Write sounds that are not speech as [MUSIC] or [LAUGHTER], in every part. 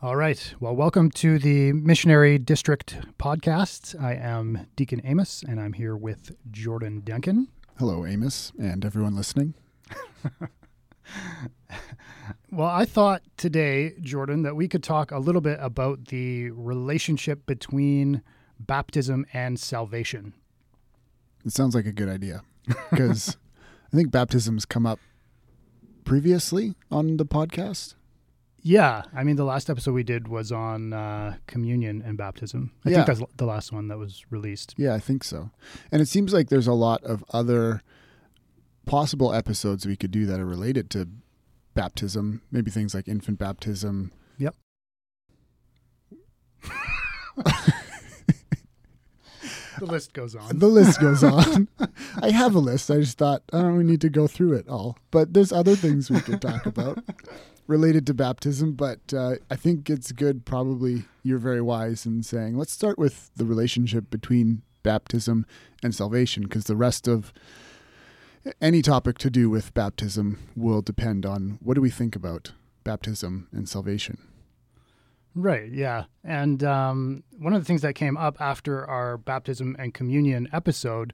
All right. Well, welcome to the Missionary District podcast. I am Deacon Amos, and I'm here with Jordan Duncan. Hello, Amos, and everyone listening. [LAUGHS] well, I thought today, Jordan, that we could talk a little bit about the relationship between baptism and salvation. It sounds like a good idea because [LAUGHS] I think baptism's come up previously on the podcast. Yeah, I mean the last episode we did was on uh, communion and baptism. I Yeah. think that's the last one that was released. Yeah, I think so. And it seems like there's a lot of other possible episodes we could do that are related to baptism, maybe things like infant baptism. Yep. The list goes on. The list goes on. [LAUGHS] I have a list. I just thought I don't we need to go through it all. But there's other things we could talk about related to baptism. But uh, I think it's good. Probably you're very wise in saying let's start with the relationship between baptism and salvation, because the rest of any topic to do with baptism will depend on what do we think about baptism and salvation. Right, yeah. And um, one of the things that came up after our baptism and communion episode,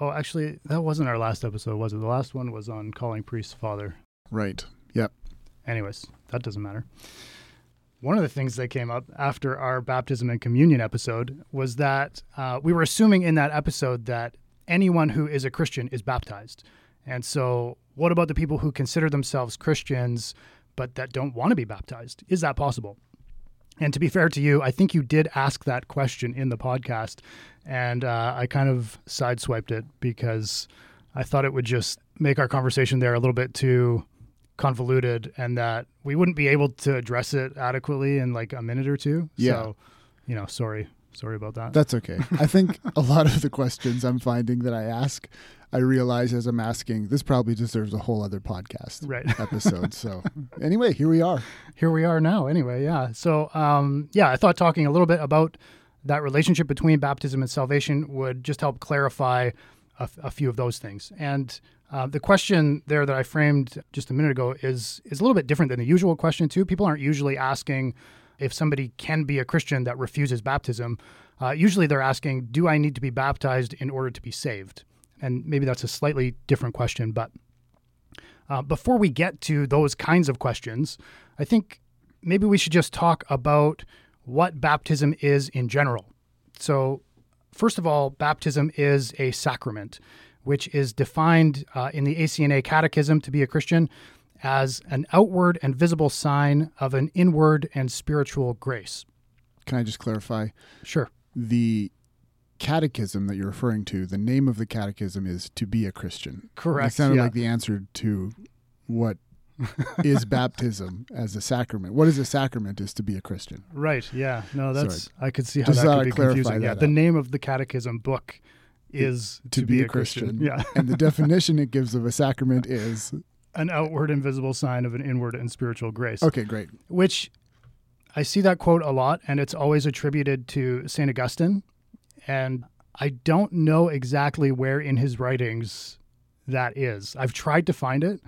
oh, actually, that wasn't our last episode, was it? The last one was on calling priests father. Right. Yep. Anyways, that doesn't matter. One of the things that came up after our baptism and communion episode was that uh, we were assuming in that episode that anyone who is a Christian is baptized. And so, what about the people who consider themselves Christians but that don't want to be baptized? Is that possible? And to be fair to you, I think you did ask that question in the podcast, and uh, I kind of sideswiped it because I thought it would just make our conversation there a little bit too convoluted and that we wouldn't be able to address it adequately in like a minute or two. Yeah. So, you know, sorry. Sorry about that. That's okay. I think a lot of the questions I'm finding that I ask, I realize as I'm asking, this probably deserves a whole other podcast right. [LAUGHS] episode. so, anyway, here we are. Here we are now, anyway. Yeah. So, um, yeah, I thought talking a little bit about that relationship between baptism and salvation would just help clarify a, a few of those things. And uh, the question there that I framed just a minute ago is is a little bit different than the usual question too. People aren't usually asking if somebody can be a Christian that refuses baptism. Uh, usually, they're asking, "Do I need to be baptized in order to be saved?" And maybe that's a slightly different question. But uh, before we get to those kinds of questions, I think maybe we should just talk about what baptism is in general. So, first of all, baptism is a sacrament, which is defined uh, in the ACNA Catechism to be a Christian as an outward and visible sign of an inward and spiritual grace. Can I just clarify? Sure. The catechism that you're referring to, the name of the catechism is to be a Christian. Correct. That sounded yeah. like the answer to what is baptism as a sacrament. What is a sacrament is to be a Christian. Right. Yeah. No, that's I could see how Just that could be confusing. Yeah. The name of the catechism book is To, be, a Christian. Yeah. and the [LAUGHS] definition it gives of a sacrament is An outward and visible sign of an inward and spiritual grace. okay, great. Which I see that quote a lot, and it's always attributed to St. Augustine. And I don't know exactly where in his writings that is. I've tried to find it.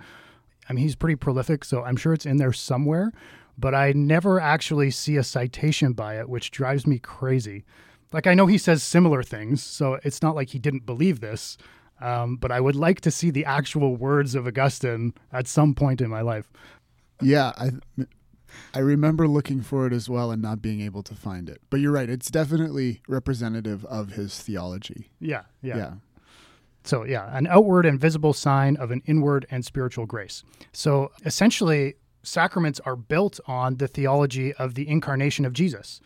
I mean, he's pretty prolific, so I'm sure it's in there somewhere, but I never actually see a citation by it, which drives me crazy. Like, I know he says similar things, so it's not like he didn't believe this, um, but I would like to see the actual words of Augustine at some point in my life. Yeah, I I remember looking for it as well and not being able to find it. But you're right; it's definitely representative of his theology. Yeah, yeah. Yeah, So, yeah, an outward and visible sign of an inward and spiritual grace. So, essentially, sacraments are built on the theology of the incarnation of Jesus.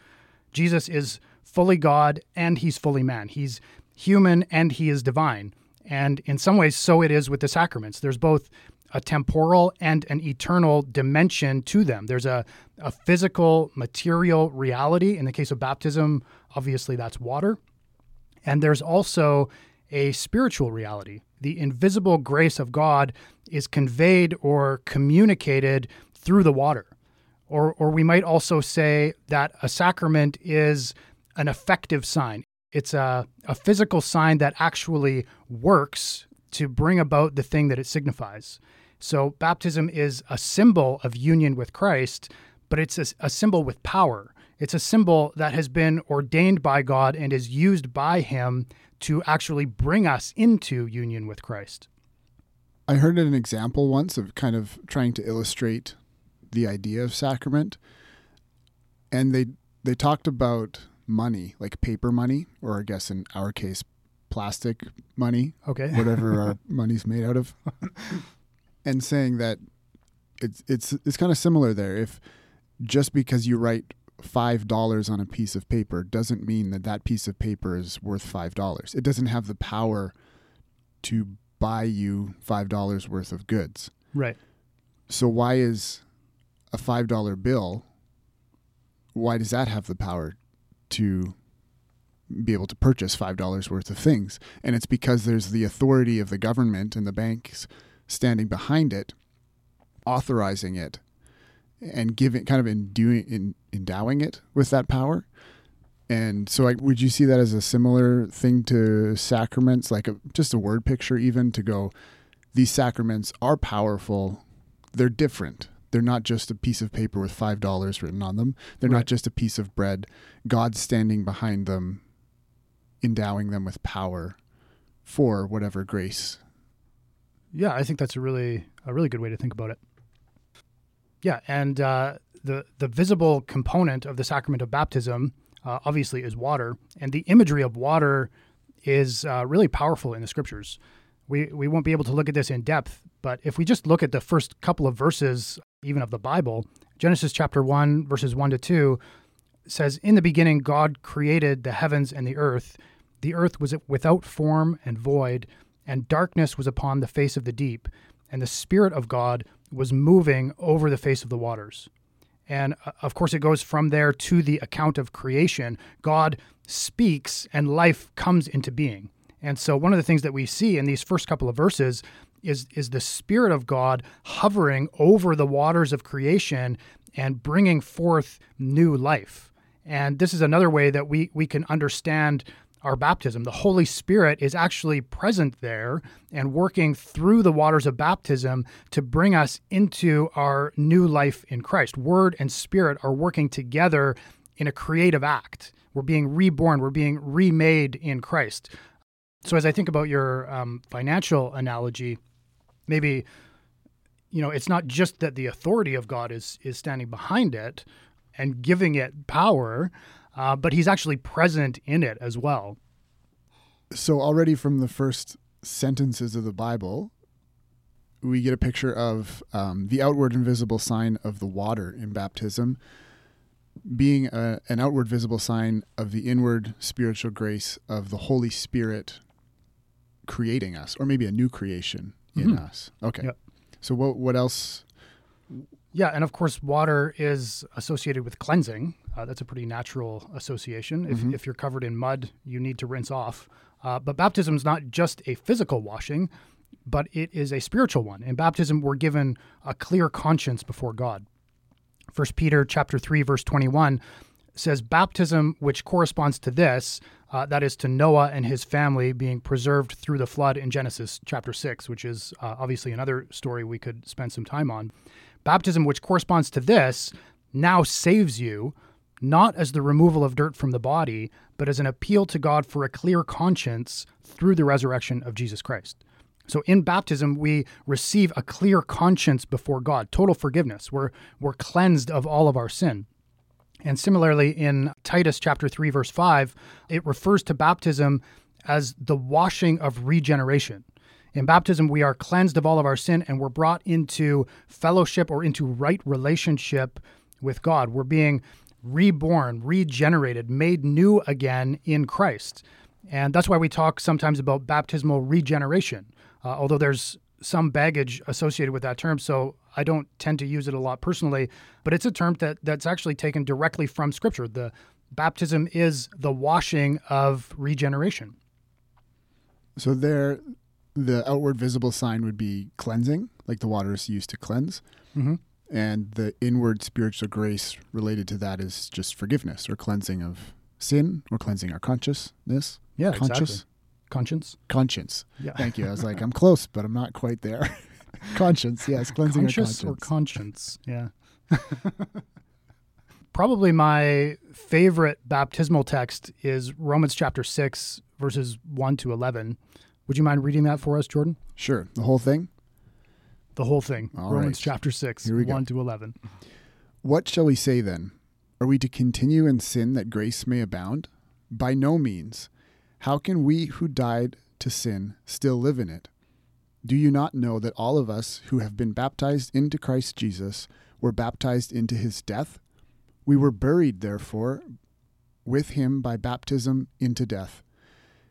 Jesus is fully God and he's fully man. He's human and he is divine. And in some ways, so it is with the sacraments. There's both a temporal and an eternal dimension to them. There's a, a physical, material reality. In the case of baptism, obviously that's water. And there's also a spiritual reality. The invisible grace of God is conveyed or communicated through the water. Or, or we might also say that a sacrament is an effective sign. It's a, a physical sign that actually works to bring about the thing that it signifies. So, baptism is a symbol of union with Christ, but it's a, a symbol with power. It's a symbol that has been ordained by God and is used by Him to actually bring us into union with Christ. I heard an example once of kind of trying to illustrate the idea of sacrament, and they they talked about money, like paper money, or I guess in our case, plastic money, Okay. [LAUGHS] whatever our money's made out of, and saying that it's it's it's kind of similar there. If just because you write five dollars on a piece of paper doesn't mean that that piece of paper is worth five dollars. It doesn't have the power to buy you five dollars worth of goods. Right. So why is a five dollar bill? Why does that have the power to be able to purchase five dollars worth of things? And it's because there's the authority of the government and the banks standing behind it, authorizing it, and giving kind of enduing, in, endowing it with that power. And so, like, would you see that as a similar thing to sacraments, like a, just a word picture, even to go? These sacraments are powerful. They're different. They're not just a piece of paper with five dollars written on them. They're Right. not just a piece of bread. God's standing behind them, endowing them with power for whatever grace. Yeah, I think that's a really a really good way to think about it. Yeah, and uh, the the visible component of the sacrament of baptism uh, obviously is water, and the imagery of water is uh, really powerful in the scriptures. We we won't be able to look at this in depth, but if we just look at the first couple of verses, even of the Bible, Genesis chapter one verses one to two says, "In the beginning, God created the heavens and the earth. The earth was without form and void." and darkness was upon the face of the deep, and the Spirit of God was moving over the face of the waters. And uh, of course, it goes from there to the account of creation. God speaks, and life comes into being. And so, one of the things that we see in these first couple of verses is, is the Spirit of God hovering over the waters of creation and bringing forth new life. And this is another way that we, we can understand our baptism. The Holy Spirit is actually present there and working through the waters of baptism to bring us into our new life in Christ. Word and Spirit are working together in a creative act. We're being reborn, we're being remade in Christ. So, as I think about your um, financial analogy, maybe you know it's not just that the authority of God is is standing behind it and giving it power, uh, but He's actually present in it as well. So already from the first sentences of the Bible, we get a picture of um, the outward and visible sign of the water in baptism being a, an outward visible sign of the inward spiritual grace of the Holy Spirit creating us, or maybe a new creation in Mhm. us. Okay. Yep. So what what else? Yeah, and of course, water is associated with cleansing. Uh, that's a pretty natural association. If, Mhm. if you're covered in mud, you need to rinse off. Uh, but baptism is not just a physical washing, but it is a spiritual one. In baptism, we're given a clear conscience before God. First Peter chapter three verse twenty one says, "Baptism, which corresponds to this, uh, that is to Noah and his family being preserved through the flood in Genesis chapter six, which is uh, obviously another story we could spend some time on. Baptism, which corresponds to this, now saves you." Not as the removal of dirt from the body, but as an appeal to God for a clear conscience through the resurrection of Jesus Christ. So in baptism, we receive a clear conscience before God, total forgiveness. We're, we're cleansed of all of our sin. And similarly, in Titus chapter 3, verse 5, it refers to baptism as the washing of regeneration. In baptism, we are cleansed of all of our sin and we're brought into fellowship or into right relationship with God. We're being reborn, regenerated, made new again in Christ. And that's why we talk sometimes about baptismal regeneration, uh, although there's some baggage associated with that term. So I don't tend to use it a lot personally, but it's a term that, that's actually taken directly from Scripture. The baptism is the washing of regeneration. So there, the outward visible sign would be cleansing, like the water is used to cleanse. Mm-hmm. And the inward spiritual grace related to that is just forgiveness or cleansing of sin or cleansing our consciousness. Yeah, Conscious? exactly. Conscience. Conscience. Yeah. Thank you. I was like, I'm close, but I'm not quite there. [LAUGHS] conscience, yes, cleansing Conscious our or conscience. conscience? Yeah. [LAUGHS] probably my favorite baptismal text is Romans chapter 6, verses 1 to 11. Would you mind reading that for us, Jordan? Sure. The whole thing? The whole thing. All Romans right. chapter 6, 1 to 11. What shall we say then? Are we to continue in sin that grace may abound? By no means. How can we who died to sin still live in it? Do you not know that all of us who have been baptized into Christ Jesus were baptized into his death? We were buried, therefore, with him by baptism into death,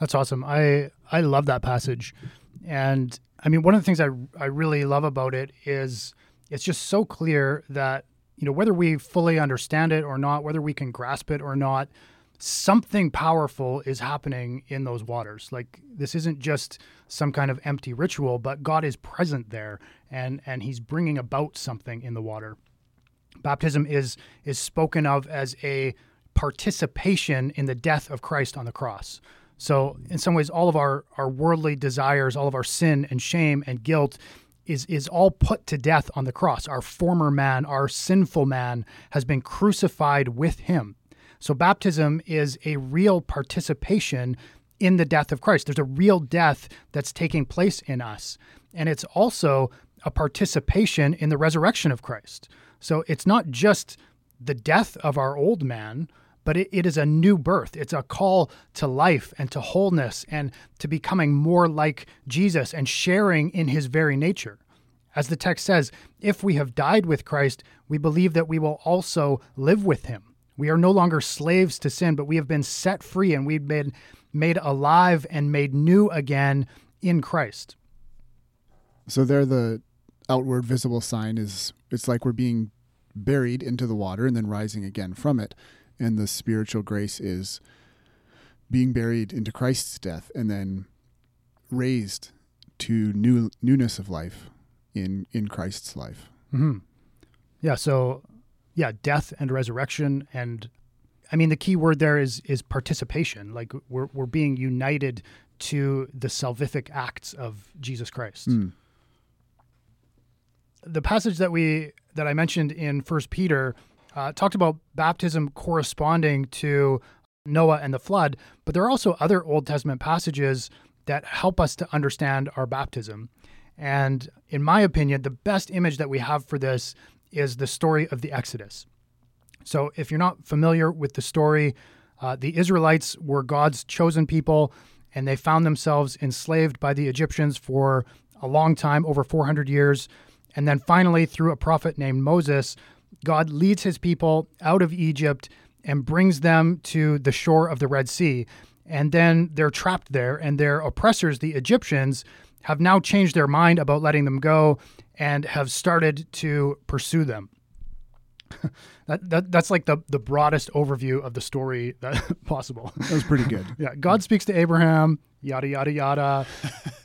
That's awesome. I I love that passage, and I mean one of the things I I really love about it is it's just so clear that you know whether we fully understand it or not, whether we can grasp it or not, something powerful is happening in those waters. Like this isn't just some kind of empty ritual, but God is present there, and and He's bringing about something in the water. Baptism is is spoken of as a participation in the death of Christ on the cross. So, in some ways, all of our, our worldly desires, all of our sin and shame and guilt is, is all put to death on the cross. Our former man, our sinful man, has been crucified with him. So, baptism is a real participation in the death of Christ. There's a real death that's taking place in us. And it's also a participation in the resurrection of Christ. So, it's not just the death of our old man, but it, it is a new birth. It's a call to life and to wholeness and to becoming more like Jesus and sharing in his very nature. As the text says, if we have died with Christ, we believe that we will also live with him. We are no longer slaves to sin, but we have been set free and we've been made alive and made new again in Christ. So there the outward visible sign is it's like we're being buried into the water and then rising again from it. And the spiritual grace is being buried into Christ's death and then raised to new newness of life in in Christ's life. hmm Yeah. So, yeah, death and resurrection, and I mean the key word there is is participation. Like we're we're being united to the salvific acts of Jesus Christ. Mm. The passage that we that I mentioned in First Peter uh, talked about baptism corresponding to Noah and the flood, but there are also other Old Testament passages that help us to understand our baptism. And in my opinion, the best image that we have for this is the story of the Exodus. So, if you're not familiar with the story, uh, the Israelites were God's chosen people, and they found themselves enslaved by the Egyptians for a long time, over 400 years. And then finally, through a prophet named Moses, God leads his people out of Egypt and brings them to the shore of the Red Sea. And then they're trapped there, and their oppressors, the Egyptians, have now changed their mind about letting them go and have started to pursue them. [LAUGHS] that, that that's like the the broadest overview of the story [LAUGHS] that possible. That was pretty good. [LAUGHS] Yeah, God speaks to Abraham, yada yada yada.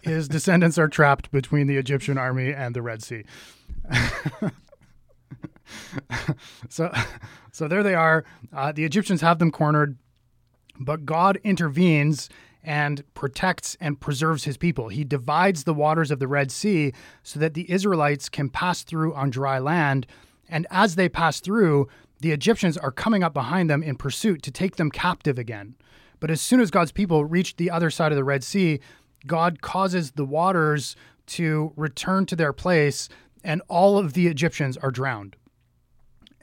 His descendants are trapped between the Egyptian army and the Red Sea. [LAUGHS] so, so there they are. Uh, the Egyptians have them cornered, but God intervenes and protects and preserves his people. He divides the waters of the Red Sea so that the Israelites can pass through on dry land. And as they pass through, the Egyptians are coming up behind them in pursuit to take them captive again. But as soon as God's people reach the other side of the Red Sea, God causes the waters to return to their place, and all of the Egyptians are drowned.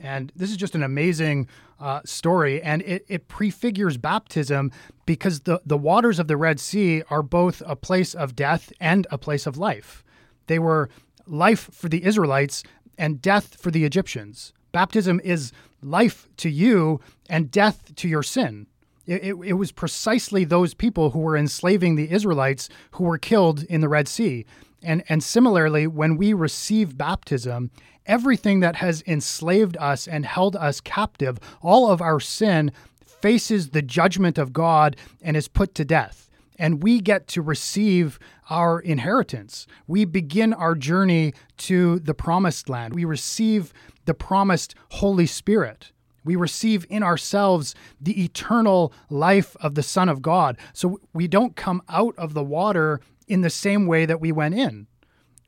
And this is just an amazing uh, story. And it, it prefigures baptism because the, the waters of the Red Sea are both a place of death and a place of life. They were life for the Israelites and death for the Egyptians. Baptism is life to you and death to your sin. It, it, it, was precisely those people who were enslaving the Israelites who were killed in the Red Sea. And, and similarly, when we receive baptism, everything that has enslaved us and held us captive, all of our sin, faces the judgment of God and is put to death. And we get to receive our inheritance. We begin our journey to the promised land. We receive the promised Holy Spirit. We receive in ourselves the eternal life of the Son of God. So we don't come out of the water in the same way that we went in.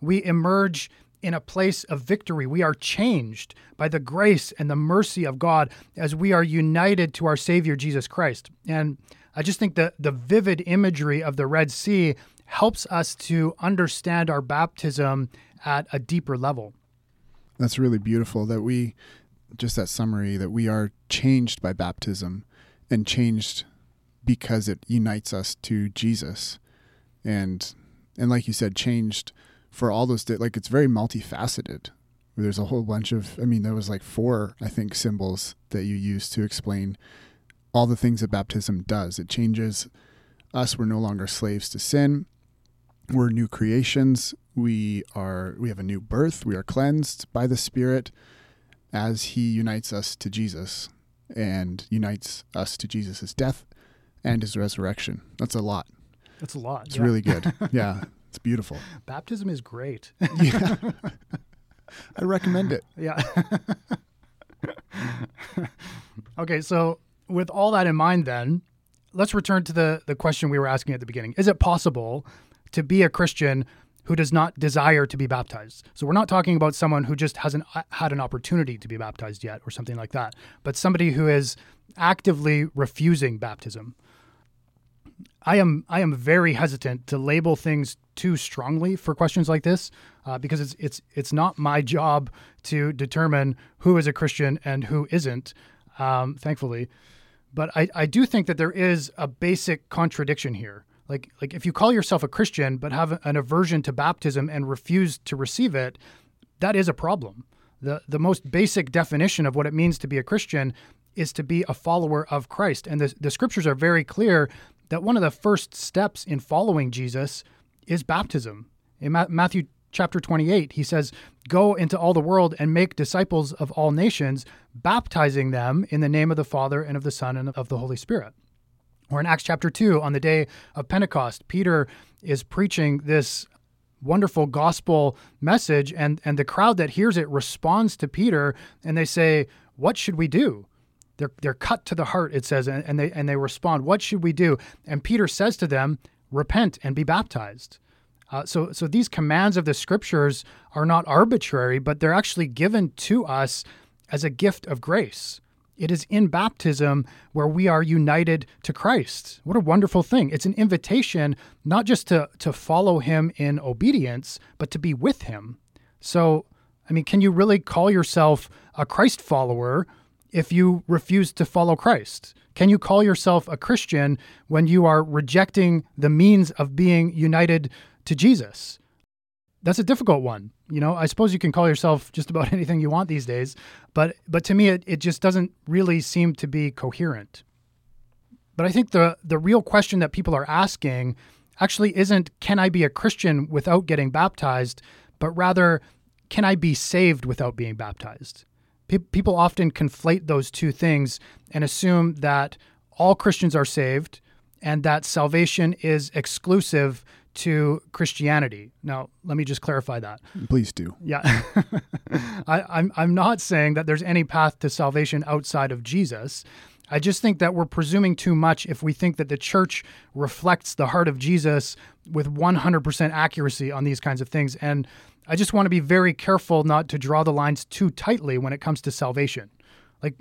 We emerge in a place of victory. We are changed by the grace and the mercy of God as we are united to our Savior Jesus Christ. And I just think that the vivid imagery of the Red Sea helps us to understand our baptism at a deeper level. That's really beautiful that we just that summary that we are changed by baptism and changed because it unites us to Jesus. And and like you said changed for all those like it's very multifaceted. There's a whole bunch of I mean there was like four I think symbols that you use to explain all the things that baptism does. It changes us we're no longer slaves to sin. We're new creations. We are we have a new birth. We are cleansed by the Spirit as he unites us to Jesus and unites us to Jesus' death and his resurrection. That's a lot. That's a lot. It's yeah. really good. [LAUGHS] Yeah, it's beautiful. Baptism is great. [LAUGHS] yeah. I recommend it. Yeah. okay, so with all that in mind then, let's return to the the question we were asking at the beginning. Is it possible to be a Christian who does not desire to be baptized. So we're not talking about someone who just hasn't uh, had an opportunity to be baptized yet or something like that, but somebody who is actively refusing baptism. I am I am very hesitant to label things too strongly for questions like this uh, because it's it's it's not my job to determine who is a Christian and who isn't. Um, thankfully, but I, I do think that there is a basic contradiction here. Like like if you call yourself a Christian but have an aversion to baptism and refuse to receive it, that is a problem. The the most basic definition of what it means to be a Christian is to be a follower of Christ. And the, the scriptures are very clear that one of the first steps in following Jesus is baptism. In Ma- Matthew chapter 28, he says, Go into all the world and make disciples of all nations, baptizing them in the name of the Father and of the Son and of the Holy Spirit. Or in Acts chapter 2, on the day of Pentecost, Peter is preaching this wonderful gospel message, and, and the crowd that hears it responds to Peter and they say, What should we do? They're, they're cut to the heart, it says, and, and, they, and they respond, What should we do? And Peter says to them, Repent and be baptized. Uh, so, so these commands of the scriptures are not arbitrary, but they're actually given to us as a gift of grace. It is in baptism where we are united to Christ. What a wonderful thing. It's an invitation not just to, to follow him in obedience, but to be with him. So, I mean, can you really call yourself a Christ follower if you refuse to follow Christ? Can you call yourself a Christian when you are rejecting the means of being united to Jesus? That's a difficult one. You know, I suppose you can call yourself [LAUGHS] just about anything you want these days, but but to me it, it just doesn't really seem to be coherent. But I think the the real question that people are asking actually isn't can I be a Christian without getting baptized, but rather can I be saved without being baptized? Pe- people often conflate those two things and assume that all Christians are saved and that salvation is exclusive to Christianity. Now, let me just clarify that. Please do. Yeah. [LAUGHS] I, am I'm, I'm not saying that there's any path to salvation outside of Jesus. I just think that we're presuming too much if we think that the church reflects the heart of Jesus with 100% accuracy on these kinds of things. And I just want to be very careful not to draw the lines too tightly when it comes to salvation. Like,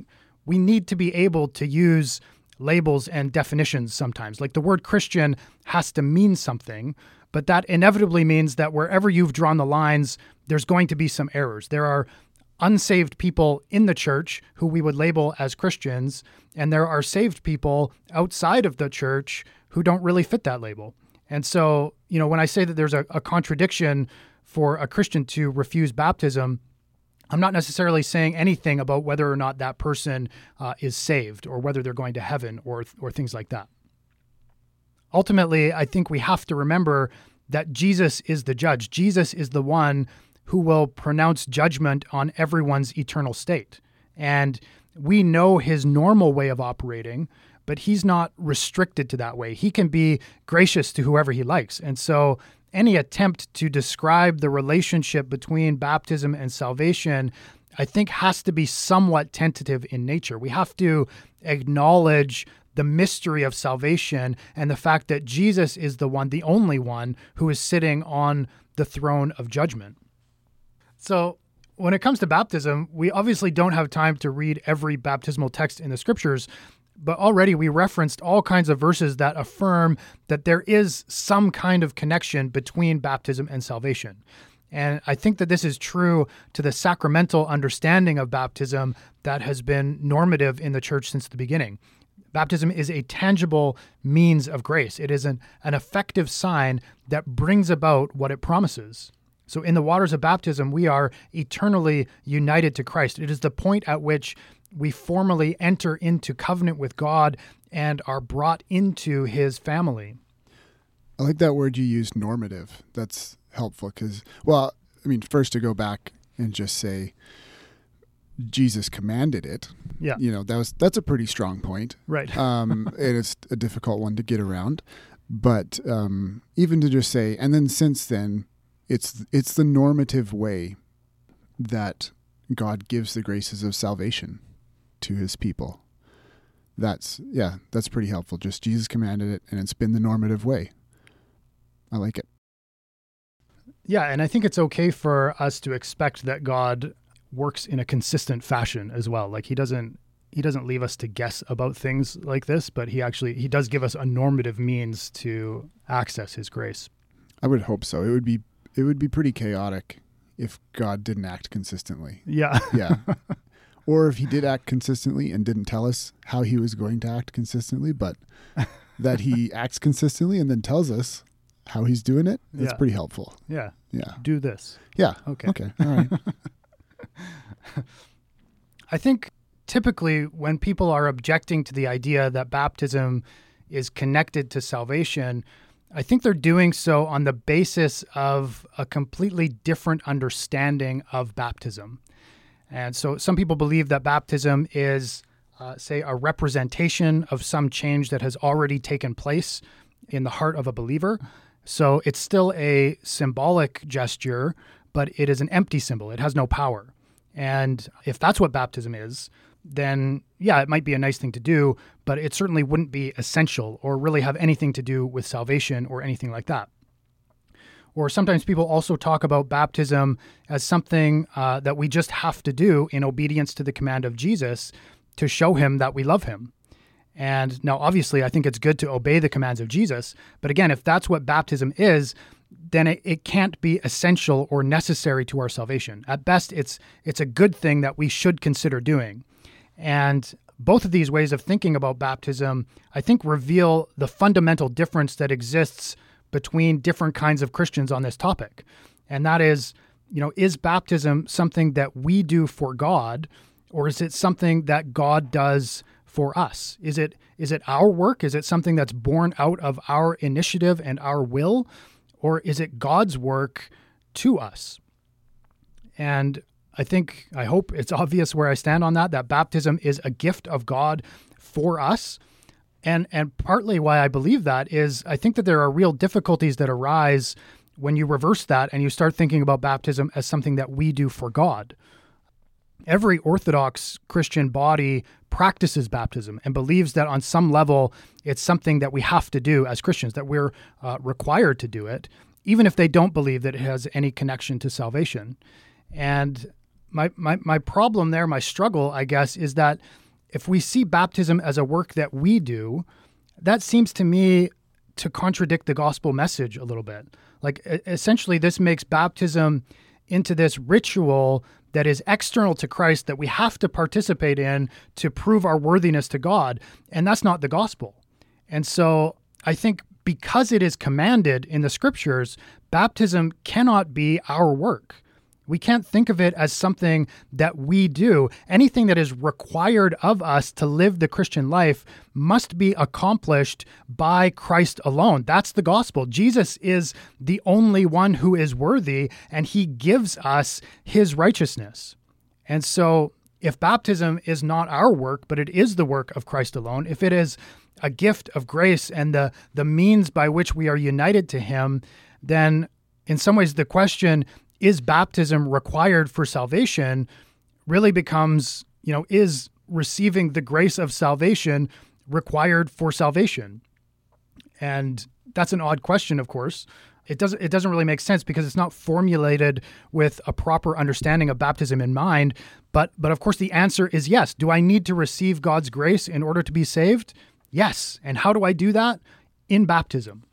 we need to be able to use labels and definitions sometimes. Like the word Christian has to mean something, but that inevitably means that wherever you've drawn the lines, there's going to be some errors. There are unsaved people in the church who we would label as Christians, and there are saved people outside of the church who don't really fit that label. And so, you know, when I say that there's a, a contradiction for a Christian to refuse baptism, I'm not necessarily saying anything about whether or not that person uh, is saved or whether they're going to heaven or or things like that. Ultimately, I think we have to remember that Jesus is the judge. Jesus is the one who will pronounce judgment on everyone's eternal state. And we know his normal way of operating, but he's not restricted to that way. He can be gracious to whoever he likes. And so any attempt to describe the relationship between baptism and salvation, I think, has to be somewhat tentative in nature. We have to acknowledge the mystery of salvation and the fact that Jesus is the one, the only one, who is sitting on the throne of judgment. So, when it comes to baptism, we obviously don't have time to read every baptismal text in the scriptures, but already we referenced all kinds of verses that affirm that there is some kind of connection between baptism and salvation. And I think that this is true to the sacramental understanding of baptism that has been normative in the church since the beginning. Baptism is a tangible means of grace, it is an, an effective sign that brings about what it promises. So, in the waters of baptism, we are eternally united to Christ. It is the point at which we formally enter into covenant with God and are brought into his family. I like that word you used, normative. That's helpful because, well, I mean, first to go back and just say Jesus commanded it. Yeah. You know, that was that's a pretty strong point. Right. [LAUGHS] um, and it is a difficult one to get around. But um, even to just say, and then since then, it's it's the normative way that God gives the graces of salvation to his people. That's yeah, that's pretty helpful. Just Jesus commanded it and it's been the normative way. I like it. Yeah, and I think it's okay for us to expect that God works in a consistent fashion as well. Like he doesn't he doesn't leave us to guess about things like this, but he actually he does give us a normative means to access his grace. I would hope so. It would be it would be pretty chaotic if God didn't act consistently. Yeah. Yeah. [LAUGHS] or if he did act consistently and didn't tell us how he was going to act consistently, but [LAUGHS] that he acts consistently and then tells us how he's doing it, that's Yeah. pretty helpful. Yeah. Yeah. Do this. Yeah. Okay. Okay. All right. [LAUGHS] I think typically when people are objecting to the idea that baptism is connected to salvation, I think they're doing so on the basis of a completely different understanding of baptism. And so some people believe that baptism is, uh, say, a representation of some change that has already taken place in the heart of a believer. So it's still a symbolic gesture, but it is an empty symbol. It has no power. And if that's what baptism is, then yeah, it might be a nice thing to do, but it certainly wouldn't be essential or really have anything to do with salvation or anything like that. Or sometimes people also talk about baptism as something uh, that we just have to do in obedience to the command of Jesus to show him that we love him. And now, obviously, I think it's good to obey the commands of Jesus. But again, if that's what baptism is, then it, it can't be essential or necessary to our salvation. At best, it's it's a good thing that we should consider doing. And both of these ways of thinking about baptism, I think, reveal the fundamental difference that exists between different kinds of Christians on this topic. And that is, you know, is baptism something that we do for God, or is it something that God does for us? Is it is it our work? Is it something that's born out of our initiative and our will? Or is it God's work to us? And I think, I hope it's [LAUGHS] obvious where I stand on that, that baptism is a gift of God for us. And, and partly why I believe that is I think that there are real difficulties that arise when you reverse that and you start thinking about baptism as something that we do for God. Every Orthodox Christian body practices baptism and believes that on some level it's something that we have to do as Christians, that we're uh, required to do it, even if they don't believe that it has any connection to salvation. And my, my, my problem there, my struggle, I guess, is that if we see baptism as a work that we do, that seems to me to contradict the gospel message a little bit. Like, essentially, this makes baptism into this ritual that is external to Christ that we have to participate in to prove our worthiness to God. And that's not the gospel. And so I think because it is commanded in the scriptures, baptism cannot be our work. We can't think of it as something that we do. Anything that is required of us to live the Christian life must be accomplished by Christ alone. That's the gospel. Jesus is the only one who is worthy, and he gives us his righteousness. And so, if baptism is not our work, but it is the work of Christ alone, if it is a gift of grace and the, the means by which we are united to him, then in some ways the question is baptism required for salvation really becomes, you know, is receiving the grace of salvation required for salvation? And that's an odd question, of course. It doesn't it doesn't really make sense because it's not formulated with a proper understanding of baptism in mind. But but of course the answer is yes. Do I need to receive God's grace in order to be saved? Yes. And how do I do that? In baptism.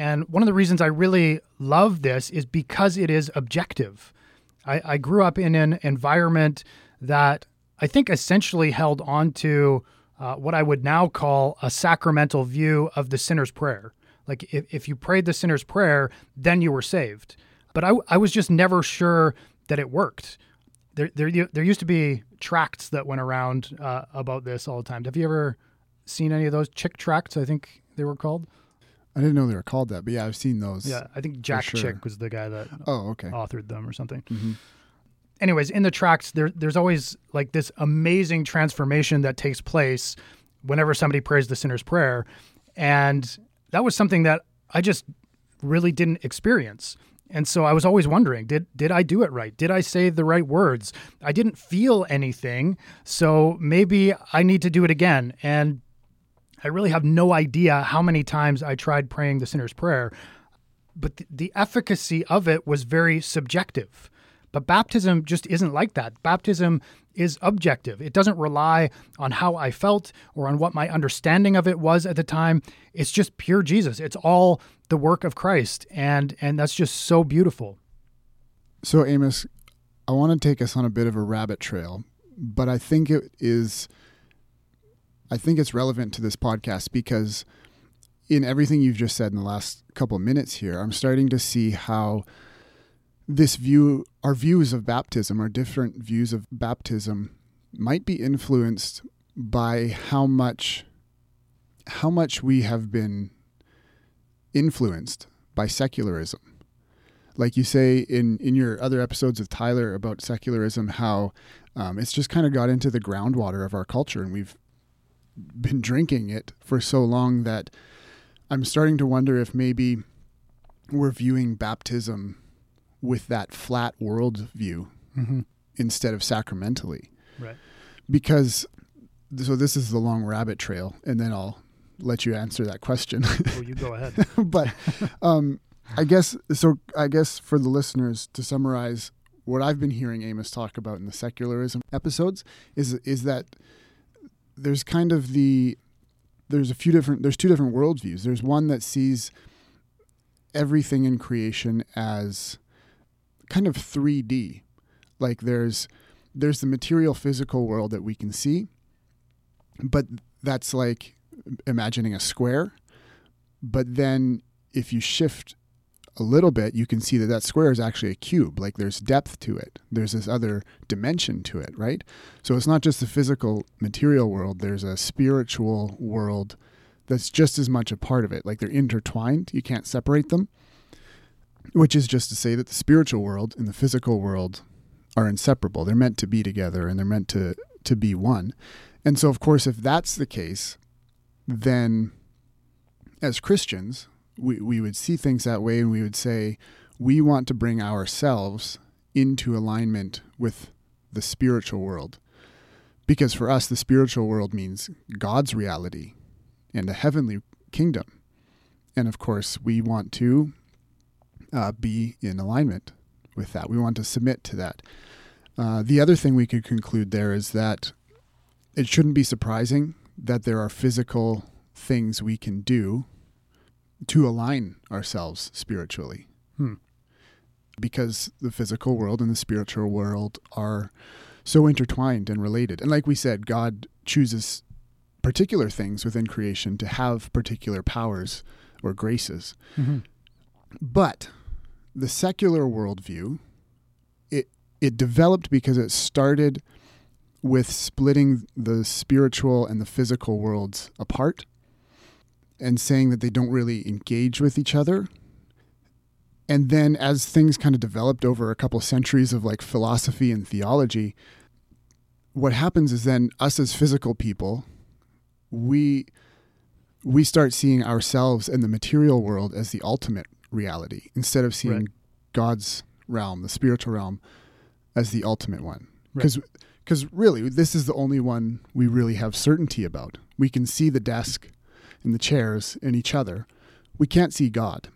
And one of the reasons I really love this is because it is objective. I, I grew up in an environment that I think essentially held on to uh, what I would now call a sacramental view of the sinner's prayer. Like if, if you prayed the sinner's prayer, then you were saved. But I, I was just never sure that it worked. There, there, there used to be tracts that went around uh, about this all the time. Have you ever seen any of those Chick tracts? I think they were called. I didn't know they were called that, but yeah, I've seen those. Yeah, I think Jack sure. Chick was the guy that Oh, okay. authored them or something. Mhm. Anyways, in the tracks, there there's always like this amazing transformation that takes place whenever somebody prays the sinner's prayer, and that was something that I just really didn't experience. And so I was always wondering, did did I do it right? Did I say the right words? I didn't feel anything, so maybe I need to do it again. And I really have no idea how many times I tried praying the sinner's prayer, but the, the efficacy of it was very subjective. But baptism just isn't like that. Baptism is objective. It doesn't rely on how I felt or on what my understanding of it was at the time. It's just pure Jesus. It's all the work of Christ and and that's just so beautiful. So, Amos, I want to take us on a bit of a rabbit trail, but I think it is, I think it's relevant to this podcast because in everything you've just said in the last couple of minutes here, I'm starting to see how this view, our views of baptism, our different views of baptism, might be influenced by how much, how much we have been influenced by secularism. Like you say in in your other episodes of Tyler about secularism, how um, it's just kind of got into the groundwater of our culture, and we've been drinking it for so long that I'm starting to wonder if maybe we're viewing baptism with that flat world view Mm-hmm. instead of sacramentally, Right. because so this is the long rabbit trail, and then I'll let you answer that question. Well, you go ahead. [LAUGHS] but um, I guess so. I guess for the listeners to summarize what I've been hearing Amos talk about in the secularism episodes is is that there's kind of the there's a few different there's two different worldviews. There's one that sees everything in creation as kind of 3D. Like there's there's the material physical world that we can see, but that's like imagining a square. But then if you shift a little bit, you can see that that square is actually a cube. Like there's depth to it. There's this other dimension to it, right? So it's not just the physical material world. There's a spiritual world that's just as much a part of it. Like they're intertwined. You can't separate them. Which is just to say that the spiritual world and the physical world are inseparable. They're meant to be together and they're meant to to be one. And so of course if that's the case, then as Christians, we, we would see things that way and we would say, we want to bring ourselves into alignment with the spiritual world. Because for us, the spiritual world means God's reality and the heavenly kingdom. And of course, we want to uh, be in alignment with that. We want to submit to that. Uh, the other thing we could conclude there is that it shouldn't be surprising that there are physical things we can do to align ourselves spiritually. Hmm. because the physical world and the spiritual world are so intertwined and related. And like we said, God chooses particular things within creation to have particular powers or graces. Mm-hmm. But the secular worldview, it it developed because it started with splitting the spiritual and the physical worlds apart and saying that they don't really engage with each other. And then as things kind of developed over a couple centuries of like philosophy and theology, what happens is then us as physical people, we we start seeing ourselves in the material world as the ultimate reality instead of seeing Right. God's realm, the spiritual realm, as the ultimate one. Right. Because really, this is the only one we really have certainty about. We can see the desk and the chairs and each other. We can't see God.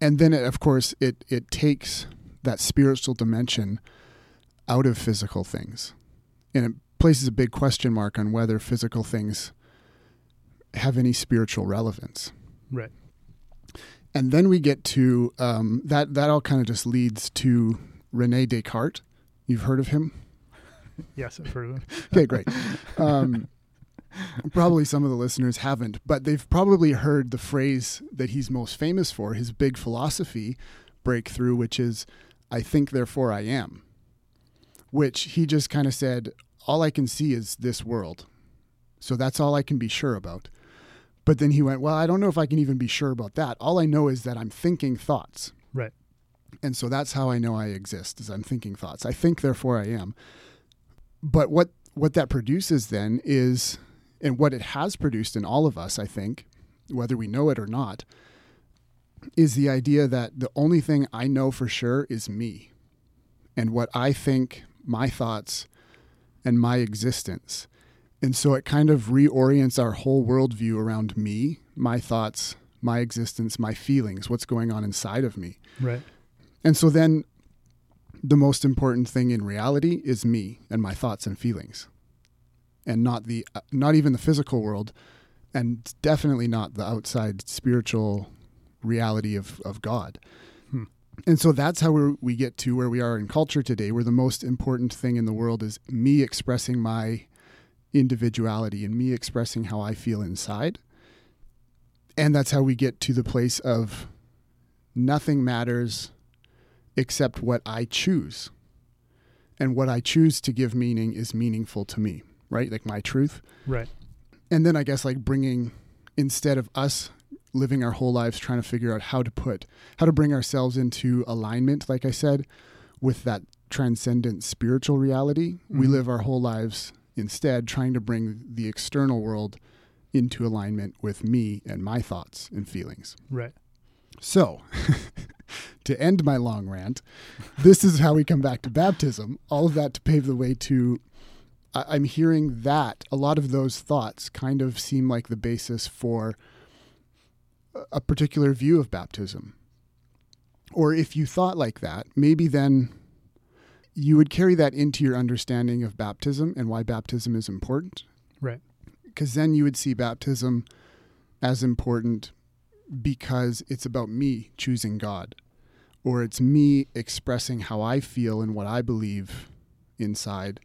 And then, it, of course, it, it takes that spiritual dimension out of physical things. And it places a big question mark on whether physical things have any spiritual relevance. Right. And then we get to um, that. That all kind of just leads to Rene Descartes. You've heard of him? [LAUGHS] Yes, I've heard of them. Okay, great. [LAUGHS] Um, probably some of the listeners haven't, but they've probably heard the phrase that he's most famous for, his big philosophy breakthrough, which is, I think, therefore I am. Which he just kind of said, all I can see is this world. So that's all I can be sure about. But then he went, well, I don't know if I can even be sure about that. All I know is that I'm thinking thoughts. Right. And so that's how I know I exist is I'm thinking thoughts. I think therefore I am. But what what that produces then is and what it has produced in all of us, I think, whether we know it or not, is the idea that the only thing I know for sure is me. And what I think, my thoughts, and my existence. And so it kind of reorients our whole worldview around me, my thoughts, my existence, my feelings, what's going on inside of me. Right. And so then the most important thing in reality is me and my thoughts and feelings. And not the uh, not even the physical world and definitely not the outside spiritual reality of of God. Hmm. And so that's how we we get to where we are in culture today where the most important thing in the world is me expressing my individuality and me expressing how I feel inside. And that's how we get to the place of nothing matters except what I choose. And what I choose to give meaning is meaningful to me, right? Like my truth. Right. And then I guess like bringing, instead of us living our whole lives trying to figure out how to put, how to bring ourselves into alignment, like I said, with that transcendent spiritual reality, we Mhm. live our whole lives instead trying to bring the external world into alignment with me and my thoughts and feelings. Right. So, [LAUGHS] to end my long rant, this is how we come back to baptism. All of that to pave the way to. I- I'm hearing that a lot of those thoughts kind of seem like the basis for a- a particular view of baptism. Or if you thought like that, maybe then you would carry that into your understanding of baptism and why baptism is important. Right. Because then you would see baptism as important because it's about me choosing God, or it's me expressing how I feel and what I believe inside.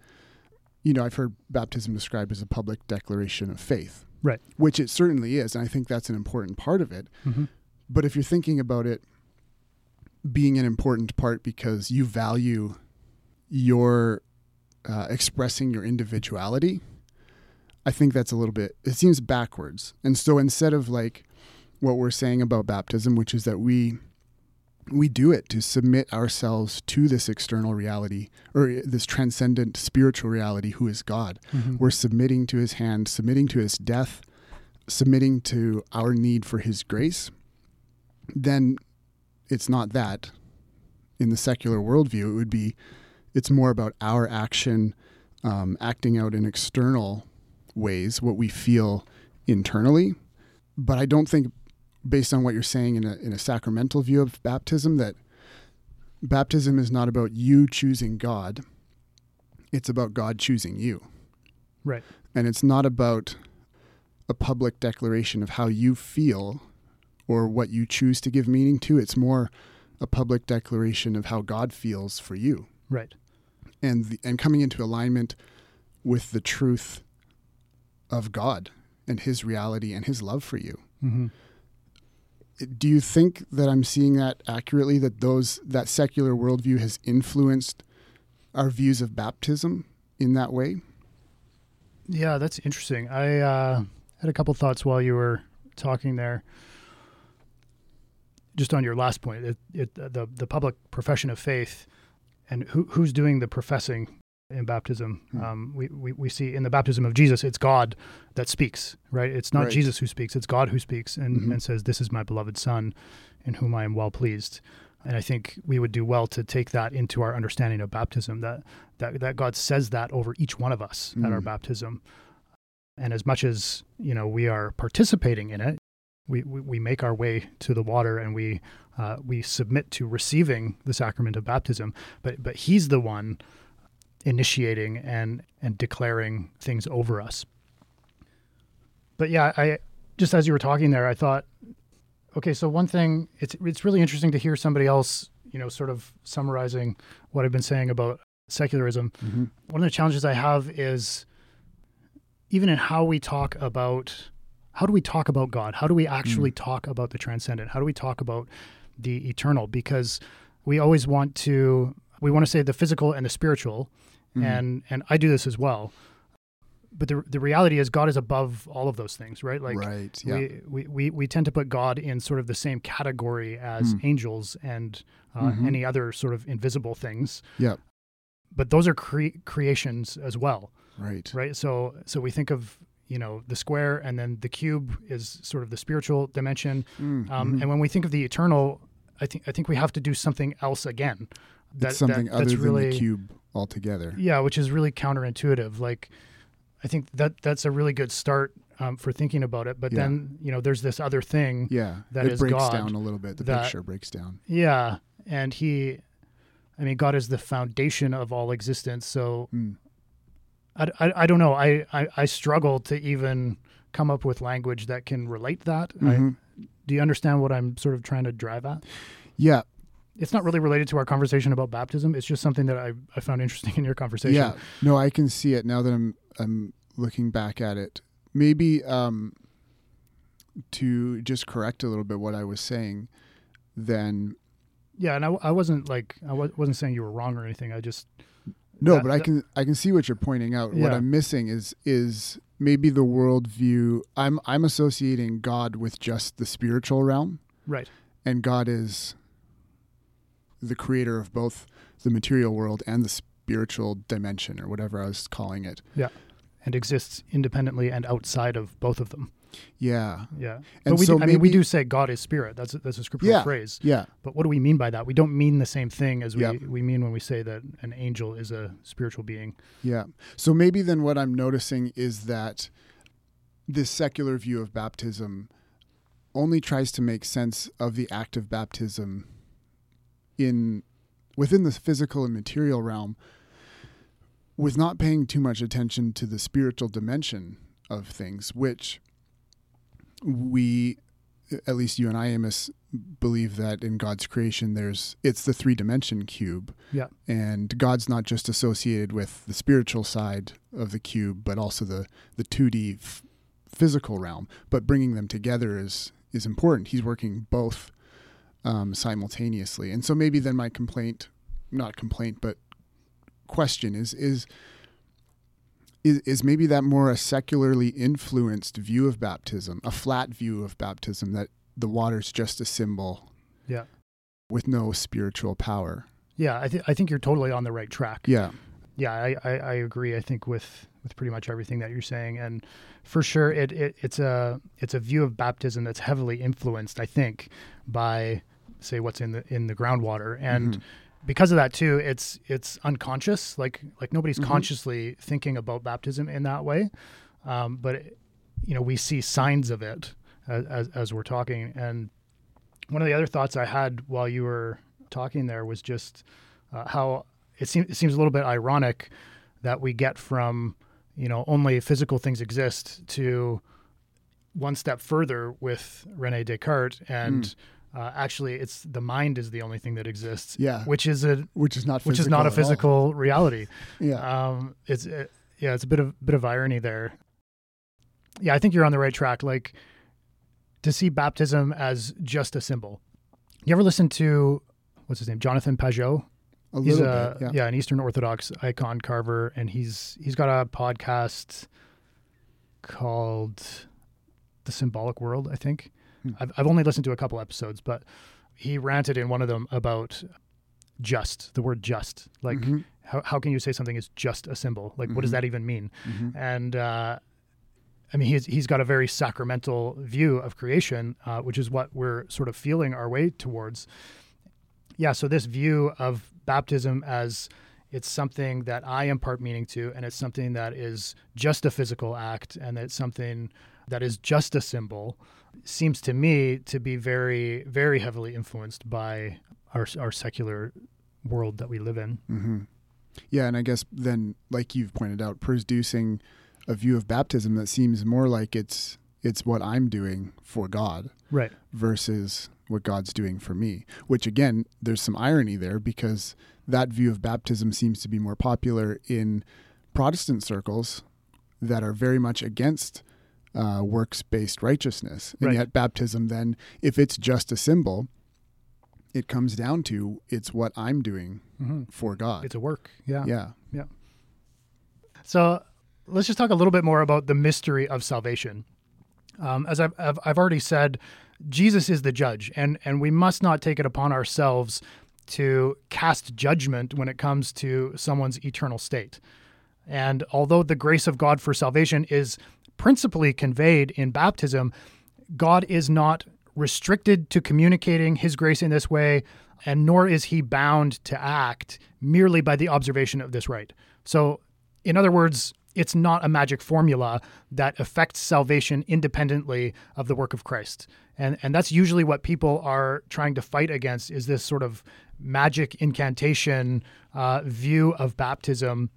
You know, I've heard baptism described as a public declaration of faith, Right. which it certainly is. And I think that's an important part of it. Mm-hmm. But if you're thinking about it being an important part because you value your uh, expressing your individuality, I think that's a little bit, it seems backwards. And so instead of like what we're saying about baptism, which is that we, we do it to submit ourselves to this external reality or this transcendent spiritual reality who is God. Mm-hmm. We're submitting to his hand, submitting to his death, submitting to our need for his grace. Then it's not that. In the secular worldview, it would be, it's more about our action, um, acting out in external ways, what we feel internally. But I don't think, based on what you're saying in a, in a sacramental view of baptism, that baptism is not about you choosing God, it's about God choosing you. Right. And it's not about a public declaration of how you feel or what you choose to give meaning to. It's more a public declaration of how God feels for you Right. and the, and coming into alignment with the truth of God and his reality and his love for you. hmm Do you think that I'm seeing that accurately that those that secular worldview has influenced our views of baptism in that way? Yeah, that's interesting. I uh, had a couple thoughts while you were talking there. Just on your last point, it, it, the the public profession of faith, and who who's doing the professing in baptism? Hmm. Um, we, we we see in the baptism of Jesus, it's God that speaks, right? It's not Right. Jesus who speaks; it's God who speaks and, Mhm. and says, "This is my beloved Son, in whom I am well pleased." And I think we would do well to take that into our understanding of baptism. That that that God says that over each one of us at our Mm. baptism. And as much as you know we are participating in it, we, we, we make our way to the water and we uh, we submit to receiving the sacrament of baptism. But but He's the one initiating and and declaring things over us. But yeah, I just as you were talking there, I thought, okay, so one thing it's it's really interesting to hear somebody else, you know, sort of summarizing what I've been saying about secularism Mm-hmm. one of the challenges I have is even in how we talk about how do we talk about God? How do we actually talk about the transcendent? How do we talk about the eternal? Because we always want to we want to say the physical and the spiritual, Mm-hmm. and and I do this as well. But the the reality is God is above all of those things, right? Like right. Yeah. we, we, we, we tend to put God in sort of the same category as Hmm. angels and uh, Mhm. any other sort of invisible things. Yeah. But those are cre- creations as well, right. right? So so we think of you know the square and then the cube is sort of the spiritual dimension. Mm, Um, mhm. And when we think of the eternal, I think I think we have to do something else again. it's something other that's than really, the cube altogether. yeah, which is really counterintuitive. Like, I think that that's a really good start um, for thinking about it. But Yeah. then you know, there's this other thing. Yeah. That it breaks God, down a little bit. The that- picture breaks down. Yeah, and he, I mean, God is the foundation of all existence. So Mm. I, I, I don't know. I, I I struggle to even come up with language that can relate that. I, Mhm. do you understand what I'm sort of trying to drive at? Yeah. It's not really related to our conversation about baptism. It's just something that I, I found interesting in your conversation. Yeah. No, I can see it now that I'm I'm looking back at it. Maybe um to just correct a little bit what I was saying, then Yeah, and I, I wasn't like I wasn't saying you were wrong or anything. I just no, That- but I that- can I can see what you're pointing out. What I'm missing is is maybe the worldview. I'm I'm associating God with just the spiritual realm, right. and God is the creator of both the material world and the spiritual dimension, or whatever I was calling it. Yeah. And exists independently and outside of both of them. Yeah, Yeah, and but we so do, I mean we do say God is spirit. That's a, that's a scriptural Yeah. phrase. yeah, But what do we mean by that? We don't mean the same thing as we, Yep. we mean when we say that an angel is a spiritual being. Yeah. So maybe then what I'm noticing is that this secular view of baptism only tries to make sense of the act of baptism in within the physical and material realm with not paying too much attention to the spiritual dimension of things which we at least you and I Amos believe that in God's creation there's it's the three dimension cube Yeah. and God's not just associated with the spiritual side of the cube, but also the the two D f- physical realm. But bringing them together is is important. He's working both um, simultaneously, and so maybe then my complaint, not complaint, but question is is. Is, is maybe that more a secularly influenced view of baptism, a flat view of baptism that the water's just a symbol Yeah. with no spiritual power? Yeah, I, th- I think you're totally on the right track. Yeah. Yeah, I, I, I agree. I think with, with pretty much everything that you're saying, and for sure, it, it it's a it's a view of baptism that's heavily influenced, I think, by say what's in the in the groundwater, and Mhm. because of that too, it's it's unconscious. Like like nobody's Mhm. consciously thinking about baptism in that way, um, but it, you know we see signs of it as, as as we're talking. And one of the other thoughts I had while you were talking there was just uh, how it seems it seems a little bit ironic that we get from you know only physical things exist to one step further with Rene Descartes and uh, actually it's the mind is the only thing that exists. Yeah. which is a which is not which is not a physical reality. [LAUGHS] Yeah. Um, it's uh, yeah, it's a bit of bit of irony there. Yeah, I think you're on the right track. Like to see baptism as just a symbol. You ever listen to what's his name, Jonathan Pageau? a He's little a bit. Yeah. an Eastern Orthodox icon carver, and he's he's got a podcast called The Symbolic World. I think. I've I've only listened to a couple episodes, but he ranted in one of them about just the word just like Mhm. how, how can you say something is just a symbol like what does Mhm. that even mean Mhm. and uh, I mean he's he's got a very sacramental view of creation uh, which is what we're sort of feeling our way towards yeah so this view of baptism as it's something that I impart meaning to and it's something that is just a physical act and it's something that is just a symbol seems to me to be very very heavily influenced by our our secular world that we live in hmm Yeah, and I guess then, like you've pointed out, producing a view of baptism that seems more like it's it's what I'm doing for God right versus what God's doing for me. Which again, there's some irony there because that view of baptism seems to be more popular in Protestant circles that are very much against uh, works-based righteousness, and Right. yet baptism then, if it's just a symbol, it comes down to it's what I'm doing hmm for God. it's a work Yeah. yeah yeah. So let's just talk a little bit more about the mystery of salvation. Um, as I've, I've, I've already said, Jesus is the judge, and, and we must not take it upon ourselves to cast judgment when it comes to someone's eternal state. And although the grace of God for salvation is principally conveyed in baptism, God is not restricted to communicating his grace in this way, and nor is he bound to act merely by the observation of this rite. So, in other words, it's not a magic formula that affects salvation independently of the work of Christ. And and that's usually what people are trying to fight against is this sort of magic incantation uh, view of baptism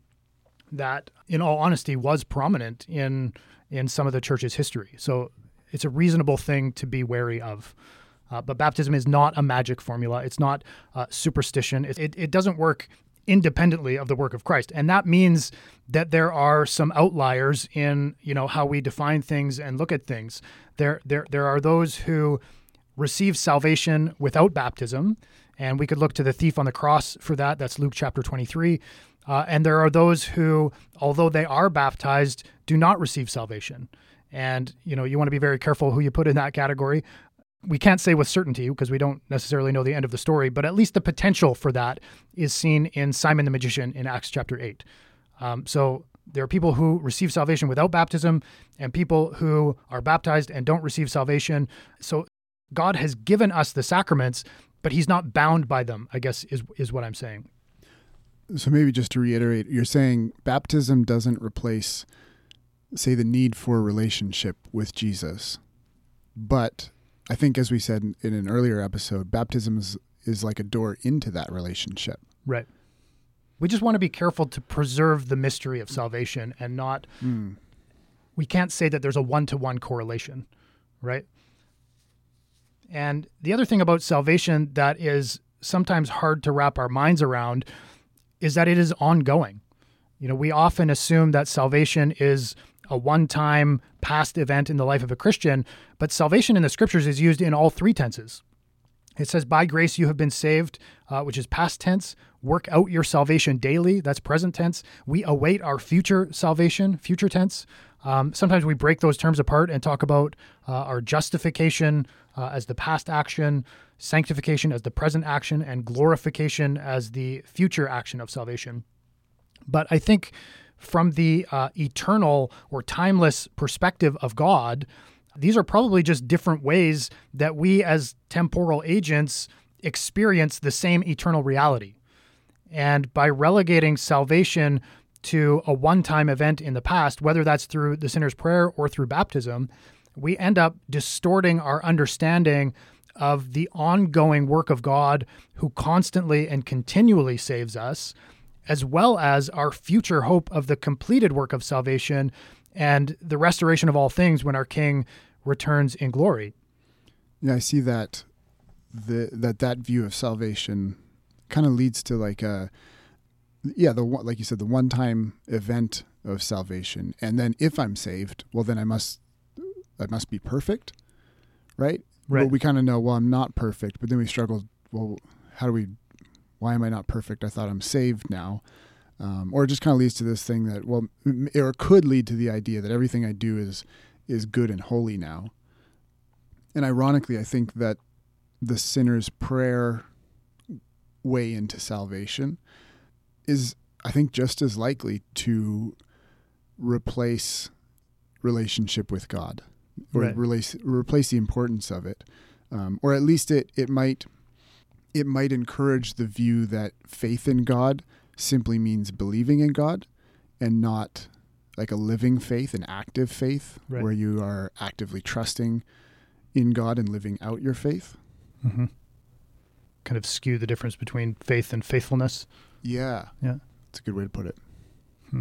that, in all honesty, was prominent in in some of the church's history. So it's a reasonable thing to be wary of. Uh, but baptism is not a magic formula. It's not uh, superstition. It, it, it doesn't work independently of the work of Christ, and that means that there are some outliers in you know how we define things and look at things. There there there are those who receive salvation without baptism, and we could look to the thief on the cross for that. That's Luke chapter twenty three. Uh, and there are those who, although they are baptized, do not receive salvation. And you know you want to be very careful who you put in that category we can't say with certainty because we don't necessarily know the end of the story, but at least the potential for that is seen in Simon the magician in Acts chapter 8. Um, so there are people who receive salvation without baptism and people who are baptized and don't receive salvation. So God has given us the sacraments, but he's not bound by them, I guess is, is what I'm saying. So maybe just to reiterate, you're saying baptism doesn't replace, say, the need for a relationship with Jesus, but I think, as we said in, an earlier episode, baptism is, is like a door into that relationship. Right. We just want to be careful to preserve the mystery of salvation and not, Mm. we can't say that there's a one to one correlation, right? And the other thing about salvation that is sometimes hard to wrap our minds around is that it is ongoing. You know, we often assume that salvation is a one time past event in the life of a Christian, but salvation in the scriptures is used in all three tenses. It says, By grace you have been saved, uh, which is past tense. Work out your salvation daily. That's present tense. We await our future salvation, future tense. Um, sometimes we break those terms apart and talk about uh, our justification uh, as the past action, sanctification as the present action, and glorification as the future action of salvation. But I think from the uh, eternal or timeless perspective of God, these are probably just different ways that we as temporal agents experience the same eternal reality. And by relegating salvation to a one time event in the past, whether that's through the sinner's prayer or through baptism, we end up distorting our understanding of the ongoing work of God who constantly and continually saves us, as well as our future hope of the completed work of salvation and the restoration of all things when our King returns in glory. Yeah, I see that the that that view of salvation kind of leads to like a yeah the one like you said the one time event of salvation. And then if i'm saved well then i must i must be perfect right? Right. well we kind of know well i'm not perfect but then we struggle well how do we why am i not perfect? I thought i'm saved now. Um, or it just kind of leads to this thing that well or could lead to the idea that everything i do is is good and holy now. And ironically i think that the sinner's prayer way into salvation is i think just as likely to replace relationship with god or Right. replace replace the importance of it um, or at least it it might it might encourage the view that faith in god simply means believing in god and not like a living faith an active faith Right. where you are actively trusting in god and living out your faith hmm Kind of skew the difference between faith and faithfulness. Yeah. Yeah. That's a good way to put it. Hmm.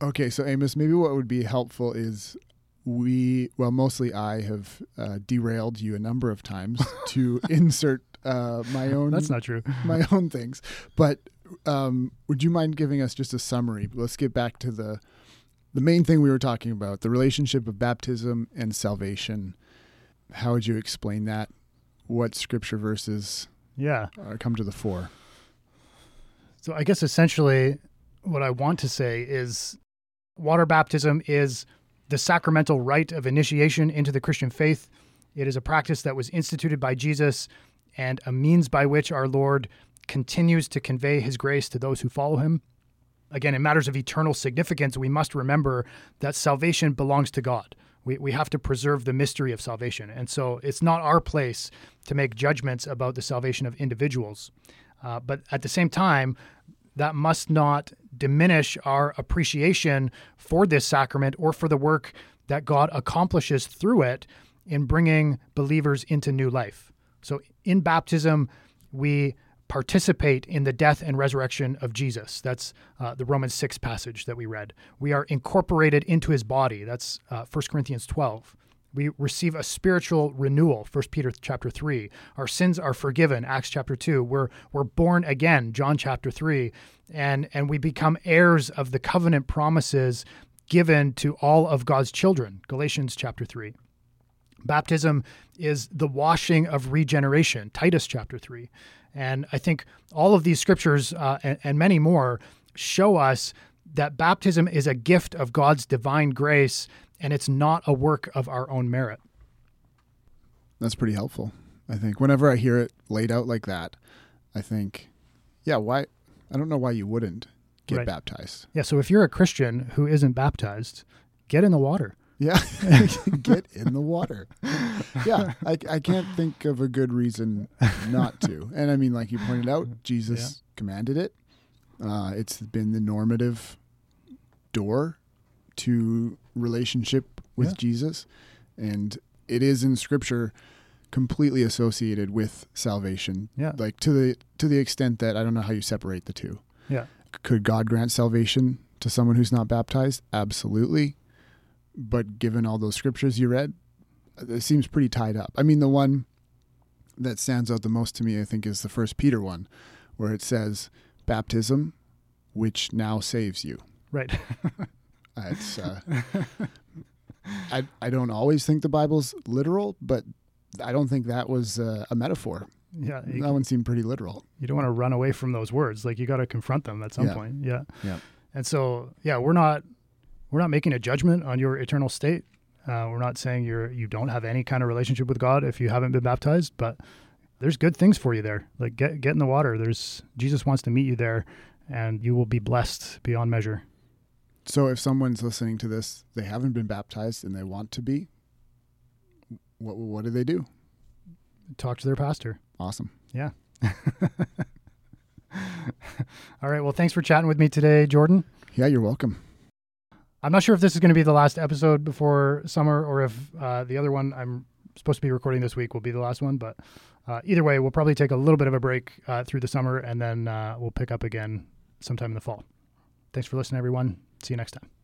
Okay, so Amos, maybe what would be helpful is we, well, mostly I have uh, derailed you a number of times [LAUGHS] to insert uh, my own That's not true. [LAUGHS] my own things. But um, would you mind giving us just a summary? Let's get back to the the main thing we were talking about: the relationship of baptism and salvation. How would you explain that? What scripture verses Yeah. come to the fore? So I guess essentially what I want to say is water baptism is the sacramental rite of initiation into the Christian faith. It is a practice that was instituted by Jesus and a means by which our Lord continues to convey his grace to those who follow him. Again, in matters of eternal significance, we must remember that salvation belongs to God. We, we have to preserve the mystery of salvation. And so it's not our place to make judgments about the salvation of individuals. Uh, but at the same time, that must not diminish our appreciation for this sacrament or for the work that God accomplishes through it in bringing believers into new life. So in baptism, we participate in the death and resurrection of Jesus. That's uh, the Romans 6 passage that we read. We are incorporated into his body. That's uh, 1 Corinthians 12. We receive a spiritual renewal, 1 Peter chapter 3. Our sins are forgiven, Acts chapter 2. We're, we're born again, John chapter 3. And, and we become heirs of the covenant promises given to all of God's children, Galatians chapter 3. Baptism is the washing of regeneration, Titus chapter 3. And I think all of these scriptures uh, and, and many more show us that baptism is a gift of God's divine grace and it's not a work of our own merit. That's pretty helpful. I think whenever I hear it laid out like that, I think, yeah, why? I don't know why you wouldn't get Right. baptized. Yeah, so if you're a Christian who isn't baptized, get in the water. Yeah, [LAUGHS] get in the water. Yeah, I, I can't think of a good reason not to. And I mean, like you pointed out, Jesus commanded it. Uh, it's been the normative door to relationship with Yeah. Jesus, and it is in Scripture completely associated with salvation. Yeah. like to the to the extent that I don't know how you separate the two. Yeah. Could God grant salvation to someone who's not baptized? Absolutely. But given all those scriptures you read, uh, it seems pretty tied up. I mean, the one that stands out the most to me, I think, is the first Peter one, where it says, baptism, which now saves you. Right. [LAUGHS] It's, uh, [LAUGHS] I, I don't always think the Bible's literal, but I don't think that was uh, a metaphor. yeah. You, That one seemed pretty literal. you don't want to run away from those words. Like you got to confront them at some Yeah. point. Yeah. Yeah. And so, yeah, we're not we're not making a judgment on your eternal state. Uh, we're not saying you're you don't have any kind of relationship with God if you haven't been baptized, but there's good things for you there. Like get get in the water. There's Jesus wants to meet you there, and you will be blessed beyond measure. So if someone's listening to this, they haven't been baptized and they want to be, what what do they do? Talk to their pastor. Awesome. Yeah. [LAUGHS] All right. Well, thanks for chatting with me today, Jordan. Yeah, you're welcome. I'm not sure if this is going to be the last episode before summer or if uh, the other one I'm supposed to be recording this week will be the last one. But uh, either way, we'll probably take a little bit of a break uh, through the summer and then uh, we'll pick up again sometime in the fall. Thanks for listening, everyone. See you next time.